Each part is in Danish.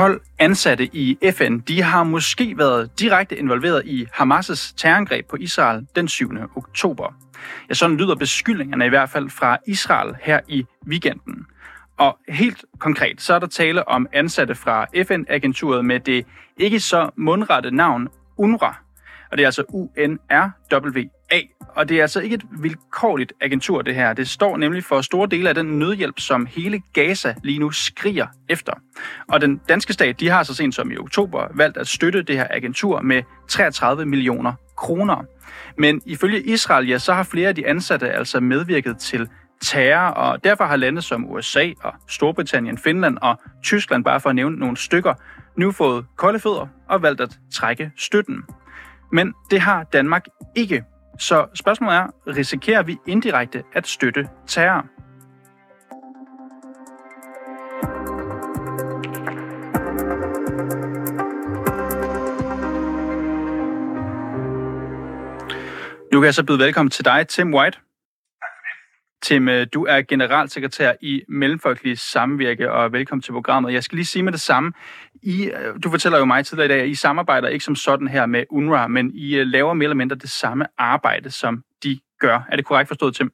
12 ansatte i FN, de har måske været direkte involveret i Hamas' terrorangreb på Israel den 7. oktober. Ja, sådan lyder beskyldningerne i hvert fald fra Israel her i weekenden. Og helt konkret, så er der tale om ansatte fra FN-agenturet med det ikke så mundrette navn UNRWA. Og det er altså UNRWA. Og det er altså ikke et vilkårligt agentur, det her. Det står nemlig for store dele af den nødhjælp, som hele Gaza lige nu skriger efter. Og den danske stat, de har så sent som i oktober valgt at støtte det her agentur med 33 millioner kroner. Men ifølge Israel, ja, så har flere af de ansatte altså medvirket til terror, og derfor har lande som USA og Storbritannien, Finland og Tyskland, bare for at nævne nogle stykker, nu fået kolde fødder og valgt at trække støtten. Men det har Danmark ikke. Så spørgsmålet er, risikerer vi indirekte at støtte terror? Nu kan jeg så byde velkommen til dig, Tim White. Tim, øh, du er generalsekretær i Mellemfolkelig Samvirke, og velkommen til programmet. Jeg skal lige sige med det samme. I, øh, du fortæller jo mig tidligere i dag, at I samarbejder ikke som sådan her med UNRWA, men I øh, laver mere eller mindre det samme arbejde, som de gør. Er det korrekt forstået, Tim?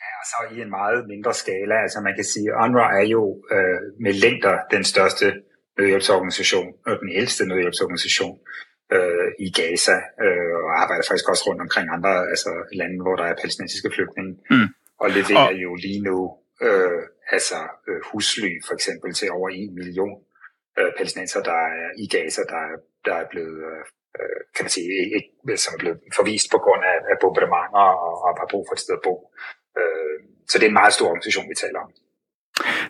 Ja, så i en meget mindre skala. Altså man kan sige, at UNRWA er jo øh, med længder den største nødhjælpsorganisation, og den ældste nødhjælpsorganisation øh, i Gaza, øh, og arbejder faktisk også rundt omkring andre altså lande, hvor der er palæstinensiske flygtninge, mm. og leverer og... jo lige nu øh, altså øh, husly for eksempel til over en million øh, palæstinenser, der er i Gaza, der er, der er blevet øh, øh kan man sige, ikke, som er blevet forvist på grund af, af bombardementer og, og har brug for et sted at bo. Øh, så det er en meget stor organisation, vi taler om.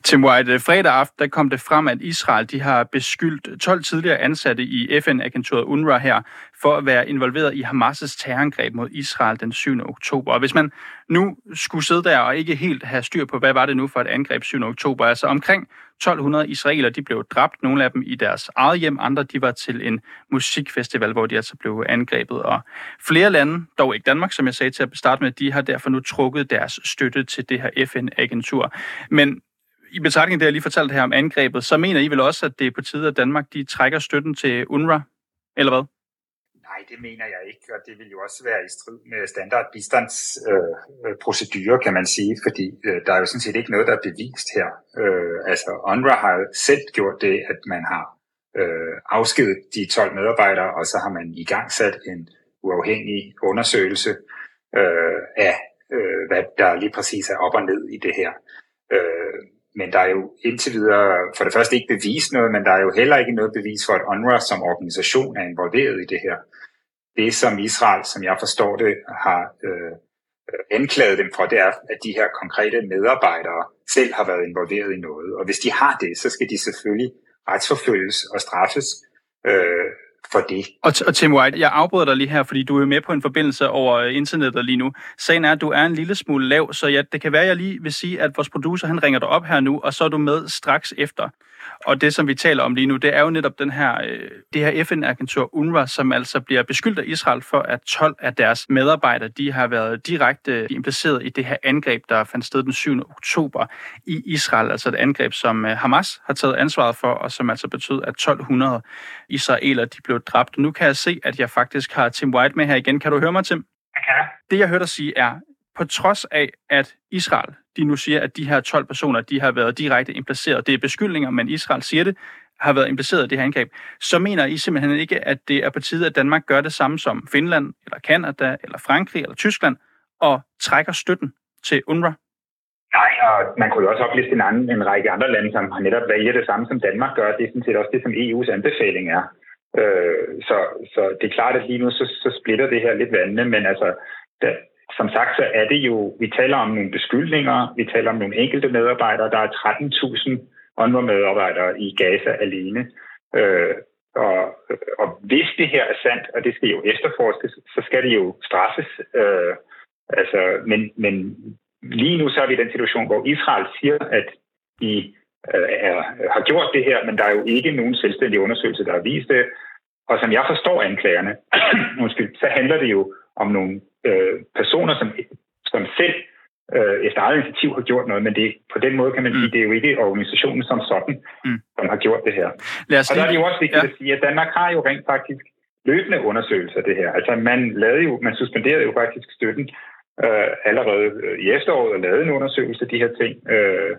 Tim White, øh, fredag aften der kom det frem, at Israel de har beskyldt 12 tidligere ansatte i FN-agenturet UNRWA her for at være involveret i Hamas' terrorangreb mod Israel den 7. oktober. Og hvis man nu skulle sidde der og ikke helt have styr på, hvad var det nu for et angreb 7. oktober, altså omkring 1200 israeler, de blev dræbt, nogle af dem i deres eget hjem, andre de var til en musikfestival, hvor de altså blev angrebet. Og flere lande, dog ikke Danmark, som jeg sagde til at starte med, de har derfor nu trukket deres støtte til det her FN-agentur. Men i betragtning af det, jeg lige fortalte her om angrebet, så mener I vel også, at det er på tide, at Danmark de trækker støtten til UNRWA, eller hvad? Nej, det mener jeg ikke, og det vil jo også være i strid med standard bistandsprocedure, øh, kan man sige, fordi øh, der er jo sådan set ikke noget, der er bevist her. Øh, altså, UNRWA har selv gjort det, at man har øh, afskedet de 12 medarbejdere, og så har man i gang sat en uafhængig undersøgelse øh, af, øh, hvad der lige præcis er op og ned i det her. Øh, men der er jo indtil videre for det første ikke bevist noget, men der er jo heller ikke noget bevis for, at UNRWA som organisation er involveret i det her. Det, som Israel, som jeg forstår det, har øh, øh anklaget dem for, det er, at de her konkrete medarbejdere selv har været involveret i noget. Og hvis de har det, så skal de selvfølgelig retsforfølges og straffes øh, for det. Og, og Tim White, jeg afbryder dig lige her, fordi du er med på en forbindelse over øh, internettet lige nu. Sagen er, at du er en lille smule lav, så ja, det kan være, at jeg lige vil sige, at vores producer han ringer dig op her nu, og så er du med straks efter. Og det, som vi taler om lige nu, det er jo netop den her, øh, det her FN-agentur UNRWA, som altså bliver beskyldt af Israel for, at 12 af deres medarbejdere, de har været direkte impliceret i det her angreb, der fandt sted den 7. oktober i Israel. Altså et angreb, som øh, Hamas har taget ansvaret for, og som altså betød, at 1200 israeler de blev dræbt. Nu kan jeg se, at jeg faktisk har Tim White med her igen. Kan du høre mig, Tim? Jeg kan. Det, jeg hørte dig sige, er, på trods af, at Israel de nu siger, at de her 12 personer, de har været direkte impliceret. Det er beskyldninger, men Israel siger det, har været impliceret i det her angreb. Så mener I simpelthen ikke, at det er på tide, at Danmark gør det samme som Finland, eller Kanada, eller Frankrig, eller Tyskland, og trækker støtten til UNRWA? Nej, og man kunne jo også opliste en, anden, en række andre lande, som har netop valgt det samme, som Danmark gør. Det er sådan set også det, som EU's anbefaling er. Øh, så, så det er klart, at lige nu så, så splitter det her lidt vandene, men altså, der, som sagt, så er det jo, vi taler om nogle beskyldninger, vi taler om nogle enkelte medarbejdere. Der er 13.000 andre medarbejdere i Gaza alene. Øh, og, og hvis det her er sandt, og det skal jo efterforskes, så skal det jo straffes. Øh, altså, men, men lige nu så er vi i den situation, hvor Israel siger, at de øh, er, har gjort det her, men der er jo ikke nogen selvstændig undersøgelse, der har vist det. Og som jeg forstår anklagerne, så handler det jo om nogle øh, personer, som, som selv øh, efter eget initiativ har gjort noget, men det, på den måde kan man mm. sige, det er jo ikke organisationen som sådan, mm. som har gjort det her. Lad os og der er det jo også vigtigt ja. at sige, at Danmark har jo rent faktisk løbende undersøgelser af det her. Altså man, lavede jo, man suspenderede jo faktisk støtten øh, allerede øh, i efteråret og lavede en undersøgelse af de her ting. Øh,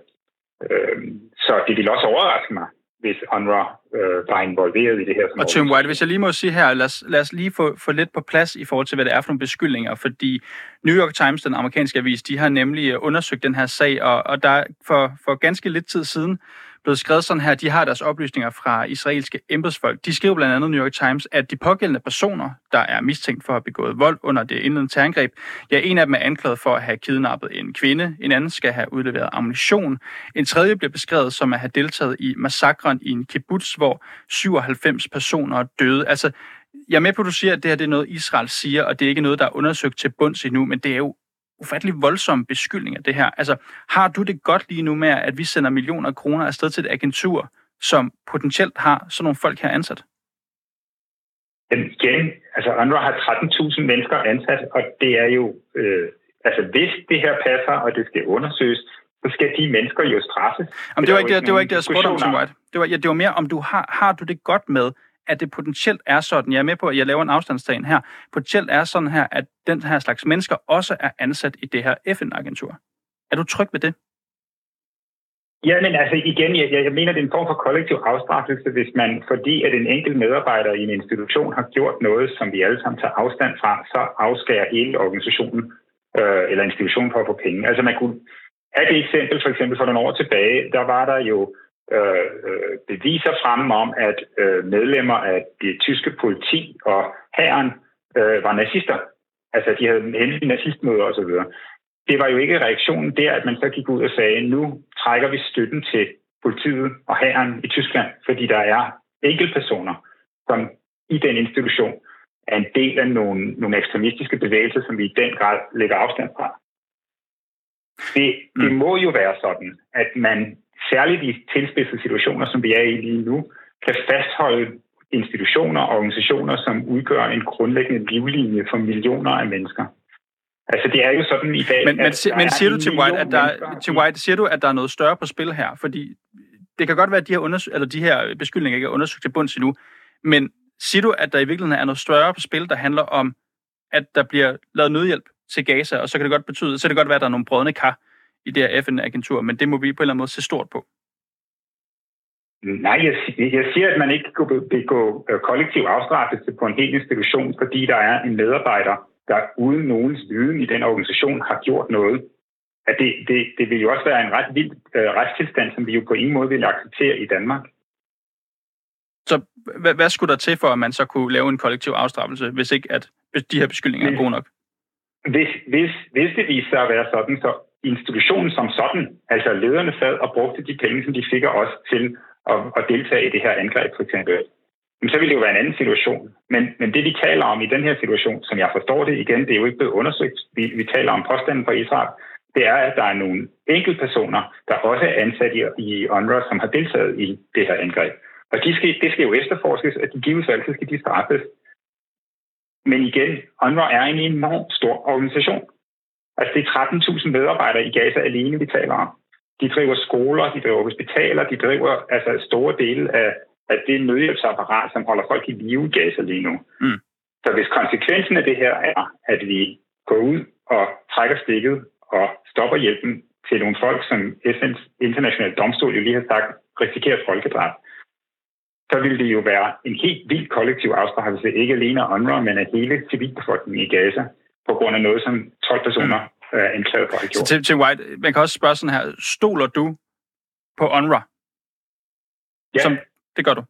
øh, så det ville også overraske mig, hvis UNRWA øh, var involveret i det her. og Tim White, hvis jeg lige må sige her, lad os, lad os lige få, få lidt på plads i forhold til, hvad det er for nogle beskyldninger, fordi New York Times, den amerikanske avis, de har nemlig undersøgt den her sag, og, og der for, for ganske lidt tid siden blevet skrevet sådan her, de har deres oplysninger fra israelske embedsfolk. De skriver blandt andet New York Times, at de pågældende personer, der er mistænkt for at have begået vold under det indledende terrorangreb, ja, en af dem er anklaget for at have kidnappet en kvinde, en anden skal have udleveret ammunition, en tredje bliver beskrevet som at have deltaget i massakren i en kibbutz, hvor 97 personer døde. Altså, jeg er med på, at du siger, at det her det er noget, Israel siger, og det er ikke noget, der er undersøgt til bunds endnu, men det er jo ufattelig voldsomme beskyldninger, det her. Altså, har du det godt lige nu med, at vi sender millioner kroner afsted til et agentur, som potentielt har sådan nogle folk her ansat? Men igen, altså UNRWA har 13.000 mennesker ansat, og det er jo, øh, altså hvis det her passer, og det skal undersøges, så skal de mennesker jo straffes. Jamen, det, var ikke det, det var ikke det, jeg spurgte om. Det var, ja, det var mere, om du har, har du det godt med, at det potentielt er sådan, jeg er med på, at jeg laver en afstandstagen her, potentielt er sådan her, at den her slags mennesker også er ansat i det her FN-agentur. Er du tryg ved det? Ja, men altså igen, jeg, jeg mener, det er en form for kollektiv afstraffelse, hvis man, fordi at en enkelt medarbejder i en institution har gjort noget, som vi alle sammen tager afstand fra, så afskærer hele organisationen øh, eller institutionen for at få penge. Altså man kunne have det eksempel, for eksempel for nogle år tilbage, der var der jo Øh, øh, beviser frem om, at øh, medlemmer af det tyske politi og hæren øh, var nazister. Altså, de havde hændelige nazistmøder osv. Det var jo ikke reaktionen der, at man så gik ud og sagde, nu trækker vi støtten til politiet og hæren i Tyskland, fordi der er enkeltpersoner, som i den institution er en del af nogle, nogle ekstremistiske bevægelser, som vi i den grad lægger afstand fra. Det, det mm. må jo være sådan, at man særligt i tilspidsede situationer, som vi er i lige nu, kan fastholde institutioner og organisationer, som udgør en grundlæggende livlinje for millioner af mennesker. Altså det er jo sådan i dag, Men, men, at men siger du til White, at der, til White, siger du, at der er noget større på spil her? Fordi det kan godt være, at de her, undersøg, eller de her beskyldninger ikke er undersøgt til bunds endnu, men siger du, at der i virkeligheden er noget større på spil, der handler om, at der bliver lavet nødhjælp til Gaza, og så kan det godt betyde, så kan det godt være, at der er nogle brødne kar, i det her FN-agentur, men det må vi på en eller anden måde se stort på. Nej, jeg, jeg siger, at man ikke kan begå øh, kollektiv afstraffelse på en hel institution, fordi der er en medarbejder, der uden nogens viden i den organisation har gjort noget. At det, det, det vil jo også være en ret vild øh, retstilstand, som vi jo på ingen måde vil acceptere i Danmark. Så hvad, hvad skulle der til for, at man så kunne lave en kollektiv afstraffelse, hvis ikke at de her beskyldninger er gode nok? Hvis, hvis, hvis det viser sig at være sådan, så institutionen som sådan, altså lederne sad og brugte de penge, som de fik af os til at, at deltage i det her angreb, for eksempel, så ville det jo være en anden situation. Men, men det, vi taler om i den her situation, som jeg forstår det igen, det er jo ikke blevet undersøgt. Vi, vi taler om påstanden fra Israel. Det er, at der er nogle enkeltpersoner, der også er ansat i, i UNRWA, som har deltaget i det her angreb. Og de skal, det skal jo efterforskes, at de gives altid skal de straffes. Men igen, UNRWA er en enormt stor organisation. Altså det er 13.000 medarbejdere i Gaza alene, vi taler om. De driver skoler, de driver hospitaler, de driver altså store dele af, af det nødhjælpsapparat, som holder folk i live i Gaza lige nu. Mm. Så hvis konsekvensen af det her er, at vi går ud og trækker stikket og stopper hjælpen til nogle folk, som FN's internationale domstol jo lige har sagt, risikerer folkedrab, så vil det jo være en helt vild kollektiv afstraffelse, ikke alene af UNRWA, men af hele civilbefolkningen i Gaza på grund af noget, som 12 personer mm. er anklaget for at have gjort. Til, til White, man kan også spørge sådan her, stoler du på UNRWA? Ja. Som, det gør du?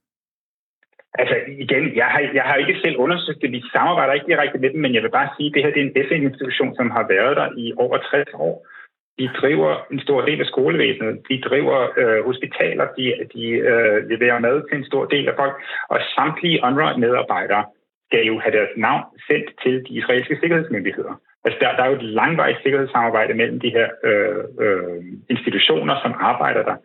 Altså igen, jeg har, jeg har ikke selv undersøgt det. Vi samarbejder ikke direkte med dem, men jeg vil bare sige, at det her det er en FN-institution, som har været der i over 60 år. De driver en stor del af skolevæsenet. De driver øh, hospitaler. De, de øh, leverer mad til en stor del af folk. Og samtlige UNRWA-medarbejdere skal jo have deres navn sendt til de israelske sikkerhedsmyndigheder. Altså der, der er jo et langvejs sikkerhedssamarbejde mellem de her øh, øh, institutioner, som arbejder der.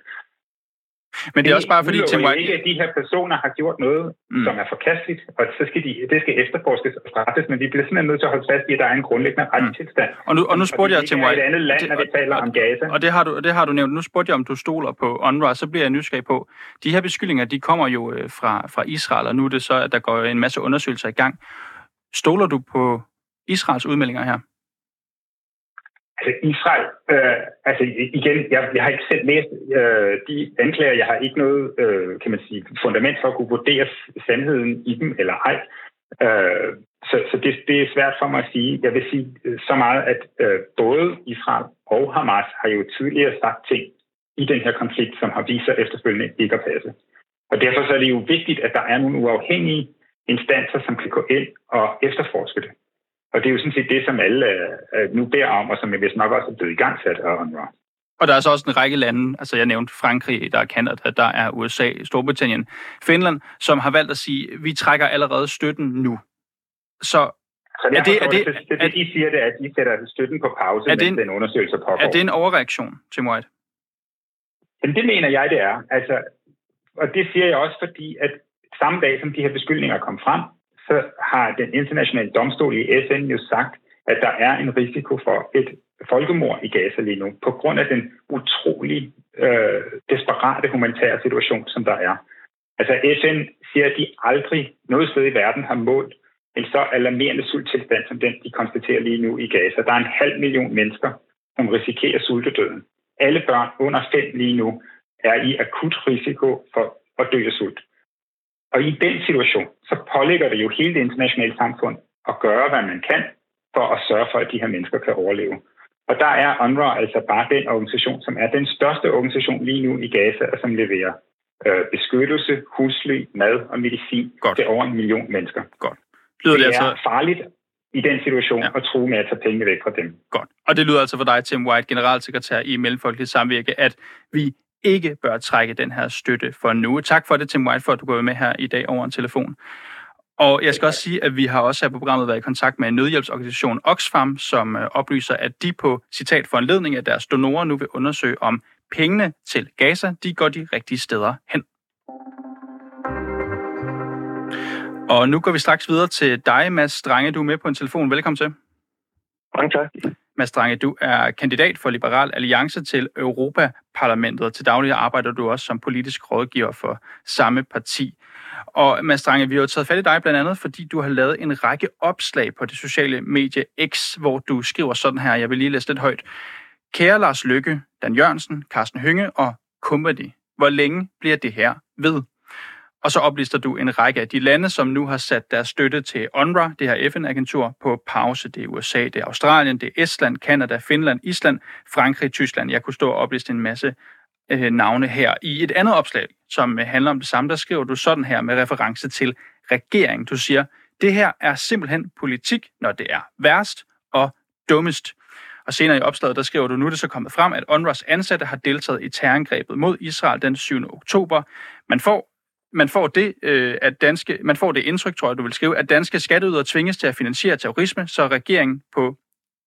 Men det er også bare fordi, Tim White... ikke, at de her personer har gjort noget, mm. som er forkasteligt, og så skal de, det skal efterforskes og straffes, men vi bliver simpelthen nødt til at holde fast i, at der er en grundlæggende retstilstand. Mm. Og nu, og nu spurgte jeg Tim White... Det er et andet land, det, når vi taler og, om Gaza. Og det har, du, det har du nævnt. Nu spurgte jeg, om du stoler på UNRWA, så bliver jeg nysgerrig på. De her beskyldninger, de kommer jo øh, fra, fra Israel, og nu er det så, at der går en masse undersøgelser i gang. Stoler du på Israels udmeldinger her? Altså Israel, øh, altså igen, jeg, jeg har ikke selv læst øh, de anklager, jeg har ikke noget, øh, kan man sige, fundament for at kunne vurdere sandheden i dem eller ej. Øh, så så det, det er svært for mig at sige. Jeg vil sige øh, så meget, at øh, både Israel og Hamas har jo tidligere sagt ting i den her konflikt, som har vist sig efterfølgende ikke at passe. Og derfor så er det jo vigtigt, at der er nogle uafhængige instanser, som kan gå ind og efterforske det. Og det er jo sådan set det, som alle øh, nu beder om, og som jeg vist nok også er blevet i gang sat af UNRWA. Og der er så også en række lande, altså jeg nævnte Frankrig, der er Kanada, der er USA, Storbritannien, Finland, som har valgt at sige, vi trækker allerede støtten nu. Så så er det, er det, det, det, det, de siger, det er, at de sætter støtten på pause, er mens en, den undersøgelse pågår. Er det en overreaktion, Tim White? Jamen, det mener jeg, det er. Altså, og det siger jeg også, fordi at samme dag, som de her beskyldninger kom frem, så har den internationale domstol i FN jo sagt, at der er en risiko for et folkemord i Gaza lige nu, på grund af den utrolig øh, desperate humanitære situation, som der er. Altså FN siger, at de aldrig noget sted i verden har målt en så alarmerende sulttilstand, som den, de konstaterer lige nu i Gaza. Der er en halv million mennesker, som risikerer sultedøden. Alle børn under fem lige nu er i akut risiko for at dø af sult. Og i den situation, så pålægger det jo hele det internationale samfund at gøre, hvad man kan, for at sørge for, at de her mennesker kan overleve. Og der er UNRWA altså bare den organisation, som er den største organisation lige nu i Gaza, og som leverer øh, beskyttelse, husly, mad og medicin Godt. til over en million mennesker. Godt. Lyder det, det er altså... farligt i den situation ja. at tro med at tage penge væk fra dem. Godt. Og det lyder altså for dig, Tim White, generalsekretær i Mellemfolkeligt Samvirke, at vi ikke bør trække den her støtte for nu. Tak for det, Tim White, for at du går med her i dag over en telefon. Og jeg skal også sige, at vi har også her på programmet været i kontakt med nødhjælpsorganisationen Oxfam, som øh, oplyser, at de på citat for en ledning af deres donorer nu vil undersøge, om pengene til Gaza, de går de rigtige steder hen. Og nu går vi straks videre til dig, Mads Strange. Du er med på en telefon. Velkommen til. Mange tak. Mads Strange, du er kandidat for Liberal Alliance til Europaparlamentet. Til daglig arbejder du også som politisk rådgiver for samme parti. Og Mads Strange, vi har jo taget fat i dig blandt andet, fordi du har lavet en række opslag på det sociale medie X, hvor du skriver sådan her, jeg vil lige læse lidt højt. Kære Lars Lykke, Dan Jørgensen, Carsten Hynge og Company, hvor længe bliver det her ved? Og så oplister du en række af de lande, som nu har sat deres støtte til UNRWA, det her FN-agentur, på pause. Det er USA, det er Australien, det er Estland, Kanada, Finland, Island, Frankrig, Tyskland. Jeg kunne stå og opliste en masse øh, navne her. I et andet opslag, som øh, handler om det samme, der skriver du sådan her med reference til regeringen. Du siger, det her er simpelthen politik, når det er værst og dummest. Og senere i opslaget, der skriver du, nu er det så kommet frem, at UNRWA's ansatte har deltaget i terrorangrebet mod Israel den 7. oktober. Man får man får det, øh, at danske, man får det indtryk, tror jeg, du vil skrive, at danske skatteydere tvinges til at finansiere terrorisme, så regeringen på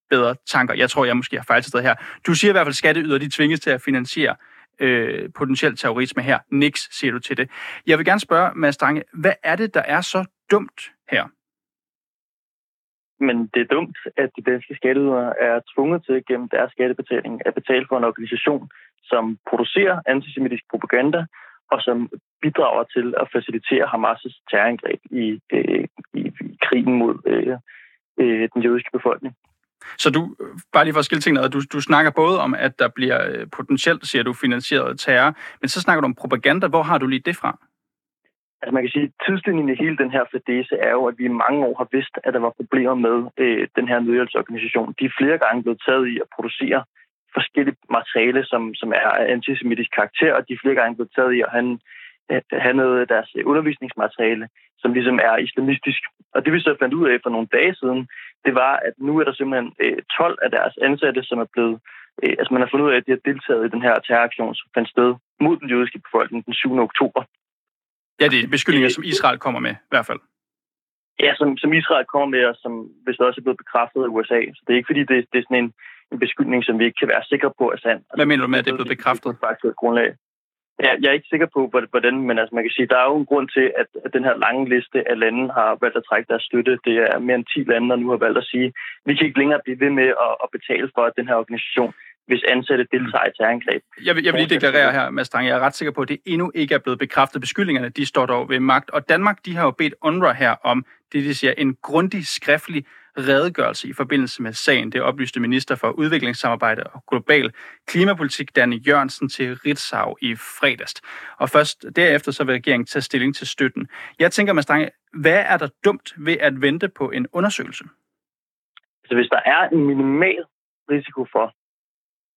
bedre tanker. Jeg tror, jeg måske har fejlciteret her. Du siger i hvert fald, at skatteydere de tvinges til at finansiere øh, potentiel terrorisme her. Niks, siger du til det. Jeg vil gerne spørge, Mads Stange, hvad er det, der er så dumt her? Men det er dumt, at de danske skatteydere er tvunget til gennem deres skattebetaling at betale for en organisation, som producerer antisemitisk propaganda, og som bidrager til at facilitere Hamas' terrorangreb i, øh, i, i krigen mod øh, øh, den jødiske befolkning. Så du, bare lige for at skille tingene du, du snakker både om, at der bliver øh, potentielt, siger du, finansieret terror, men så snakker du om propaganda. Hvor har du lige det fra? Altså man kan sige, at tidslinjen i hele den her fadese er jo, at vi i mange år har vidst, at der var problemer med øh, den her nødhjælpsorganisation. De er flere gange blevet taget i at producere forskellige materiale, som, som er antisemitisk karakter, og de er flere gange blevet taget i at have, have noget af deres undervisningsmateriale, som ligesom er islamistisk. Og det vi så fandt ud af for nogle dage siden, det var, at nu er der simpelthen 12 af deres ansatte, som er blevet altså man har fundet ud af, at de har deltaget i den her terroraktion, som fandt sted mod den jødiske befolkning den 7. oktober. Ja, det er beskyldninger, som Israel kommer med, i hvert fald. Ja, som, som Israel kommer med, og som hvis også er blevet bekræftet af USA. Så det er ikke fordi, det, det er sådan en, en beskyldning, som vi ikke kan være sikre på er sand. Hvad mener du med, at det er blevet bekræftet? Faktisk grundlag. Ja, jeg er ikke sikker på, hvordan, men altså, man kan sige, der er jo en grund til, at, at den her lange liste af lande har valgt at trække deres støtte. Det er mere end 10 lande, der nu har valgt at sige, vi kan ikke længere blive ved med at, at betale for, at den her organisation hvis ansatte deltager i terrorangreb. Jeg vil, jeg vil lige deklarere her, Mads Strang, jeg er ret sikker på, at det endnu ikke er blevet bekræftet. Beskyldningerne, de står dog ved magt. Og Danmark, de har jo bedt UNRWA her om, det de siger, en grundig skriftlig redegørelse i forbindelse med sagen. Det oplyste minister for udviklingssamarbejde og global klimapolitik, Danne Jørgensen, til Ritzau i fredags. Og først derefter så vil regeringen tage stilling til støtten. Jeg tænker, Mads Strange, hvad er der dumt ved at vente på en undersøgelse? Så hvis der er en minimal risiko for,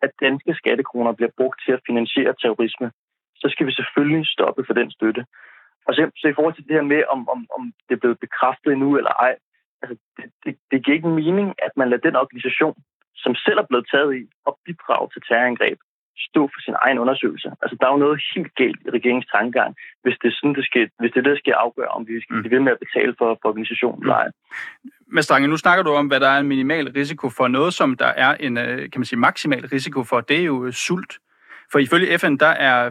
at danske skattekroner bliver brugt til at finansiere terrorisme, så skal vi selvfølgelig stoppe for den støtte. Og så, så i forhold til det her med, om, om, om det er blevet bekræftet endnu eller ej, altså det, det, det giver ikke mening, at man lader den organisation, som selv er blevet taget i og bidrage til terrorangreb, stå for sin egen undersøgelse. Altså, der er jo noget helt galt i regeringens tankegang, hvis det er, sådan, det skal, hvis det, er det, der skal afgøre, om vi skal mm. blive ved med at betale for, for organisationen eller ej. Men Strange, nu snakker du om, hvad der er en minimal risiko for. Noget, som der er en øh, kan man sige, maksimal risiko for, det er jo øh, sult. For ifølge FN, der er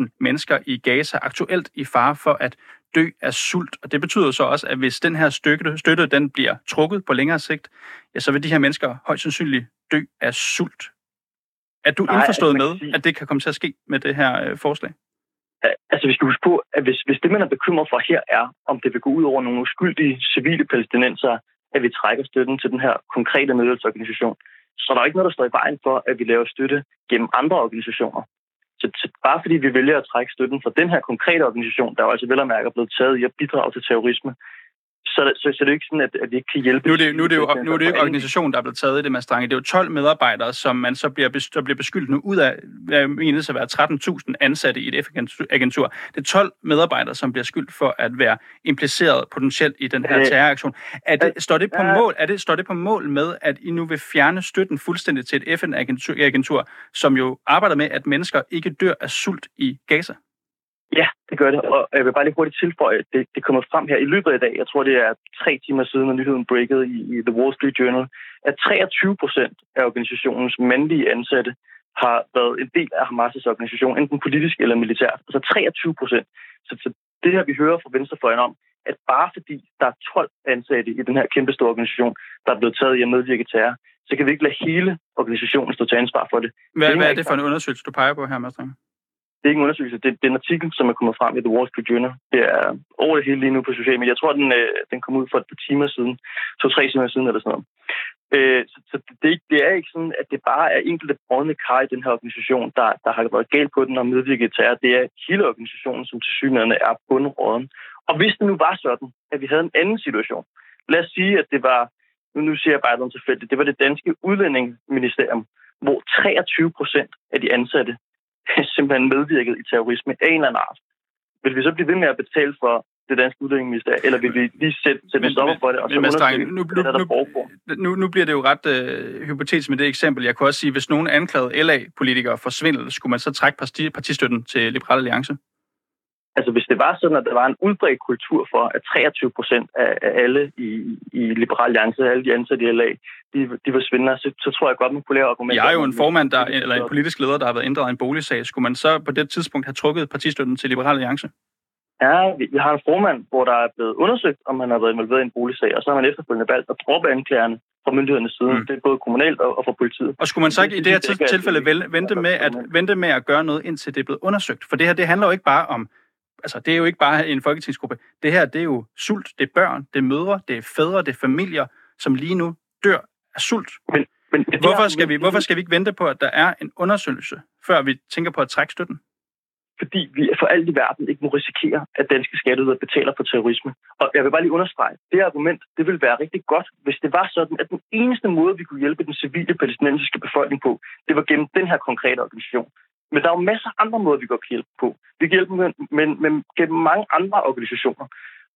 570.000 mennesker i Gaza aktuelt i fare for at dø af sult. Og det betyder så også, at hvis den her støtte, støtte den bliver trukket på længere sigt, ja, så vil de her mennesker højst sandsynligt dø af sult. Er du Nej, indforstået altså, med, at det kan komme til at ske med det her øh, forslag? Altså, vi skal huske på, at hvis, hvis det, man er bekymret for her, er, om det vil gå ud over nogle uskyldige civile palæstinenser, at vi trækker støtten til den her konkrete nødhjælpsorganisation, så der er ikke noget, der står i vejen for, at vi laver støtte gennem andre organisationer. Så, så bare fordi vi vælger at trække støtten fra den her konkrete organisation, der jo altså vel og mærke blevet taget i at bidrage til terrorisme, så, så, så det er ikke sådan, at, at vi ikke kan hjælpe. Nu er det, nu er det jo nu er det ikke organisationen, der er blevet taget i det, med Strange. Det er jo 12 medarbejdere, som man så bliver, der bliver beskyldt nu ud af, hvad menes at være 13.000 ansatte i et F-agentur. Det er 12 medarbejdere, som bliver skyldt for at være impliceret potentielt i den her øh, terroraktion. Er det, står, det på mål, er det, står det på mål med, at I nu vil fjerne støtten fuldstændig til et FN-agentur, som jo arbejder med, at mennesker ikke dør af sult i Gaza? Ja, det gør det. Og jeg vil bare lige hurtigt tilføje, at det, det kommer frem her i løbet af i dag. Jeg tror, det er tre timer siden, når nyheden breakede i, i The Wall Street Journal, at 23 procent af organisationens mandlige ansatte har været en del af Hamas' organisation, enten politisk eller militært. Altså 23 procent. Så, så det her, vi hører fra venstrefløjen om, at bare fordi der er 12 ansatte i den her kæmpe store organisation, der er blevet taget i at medvirke terror, så kan vi ikke lade hele organisationen stå til ansvar for det. Hvad, det hvad er det for en undersøgelse, du peger på her, Mads det er ikke en undersøgelse, det, det er en artikel, som er kommet frem i The Wall Street Journal. Det er over det hele lige nu på sociale medier. Jeg tror, den, øh, den kom ud for et par timer siden, to-tre timer siden eller sådan noget. Øh, så så det, det er ikke sådan, at det bare er enkelte brødne kar i den her organisation, der, der har været galt på den og medvirket til at Det er hele organisationen, som til synligheden er bundråden. Og hvis det nu var sådan, at vi havde en anden situation, lad os sige, at det var, nu, nu siger jeg bare noget tilfældigt, det var det danske udlændingeministerium, hvor 23 procent af de ansatte simpelthen medvirket i terrorisme af en eller anden art. Vil vi så blive ved med at betale for det danske udlændingeministerium, eller vil vi lige sætte, sætte en stopper for det, og så men, undersøge, nu, nu, hvad der nu, nu bliver det jo ret øh, hypotetisk med det eksempel. Jeg kunne også sige, hvis nogen anklagede LA-politikere for svindel, skulle man så trække parti, partistøtten til Liberal Alliance? Altså hvis det var sådan, at der var en udbredt kultur for, at 23 procent af, alle i, i Liberal Alliance, alle de ansatte i LA, de, de var svindlere, så, så tror jeg godt, man kunne lave argumenter. Jeg er jo en formand, der, eller en politisk leder, der har været inddraget i en boligsag. Skulle man så på det tidspunkt have trukket partistøtten til Liberal Alliance? Ja, vi, vi har en formand, hvor der er blevet undersøgt, om han har været involveret i en boligsag, og så har man efterfølgende valgt at droppe anklagerne fra myndighedernes side. Mm. Det er både kommunalt og, og fra politiet. Og skulle man så ikke i det her tilfælde vente med, at, vente med at gøre noget, indtil det er blevet undersøgt? For det her, det handler jo ikke bare om altså, det er jo ikke bare en folketingsgruppe. Det her, det er jo sult, det er børn, det er mødre, det er fædre, det er familier, som lige nu dør af sult. Men, men, hvorfor, skal vi, hvorfor skal vi ikke vente på, at der er en undersøgelse, før vi tænker på at trække støtten? Fordi vi for alt i verden ikke må risikere, at danske skatteydere betaler for terrorisme. Og jeg vil bare lige understrege, det argument, det vil være rigtig godt, hvis det var sådan, at den eneste måde, vi kunne hjælpe den civile palæstinensiske befolkning på, det var gennem den her konkrete organisation. Men der er jo masser af andre måder, vi kan hjælpe på. Vi kan hjælpe med, med, med, gennem mange andre organisationer.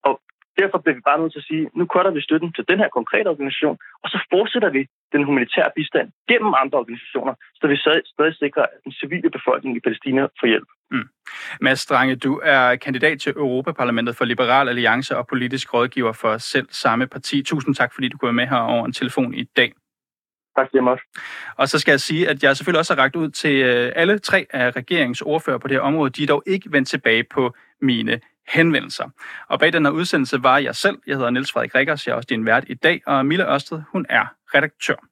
Og derfor bliver vi bare nødt til at sige, nu cutter vi støtten til den her konkrete organisation, og så fortsætter vi den humanitære bistand gennem andre organisationer, så vi stadig sikrer, at den civile befolkning i Palæstina får hjælp. Mm. Mads Strange, du er kandidat til Europaparlamentet for Liberal Alliance og politisk rådgiver for selv samme parti. Tusind tak, fordi du kunne være med her over en telefon i dag. Tak for det, Og så skal jeg sige, at jeg selvfølgelig også har ragt ud til øh, alle tre af regeringsordfører på det her område. De er dog ikke vendt tilbage på mine henvendelser. Og bag den her udsendelse var jeg selv. Jeg hedder Niels Frederik Rikkers. Jeg er også din vært i dag. Og Mille Ørsted, hun er redaktør.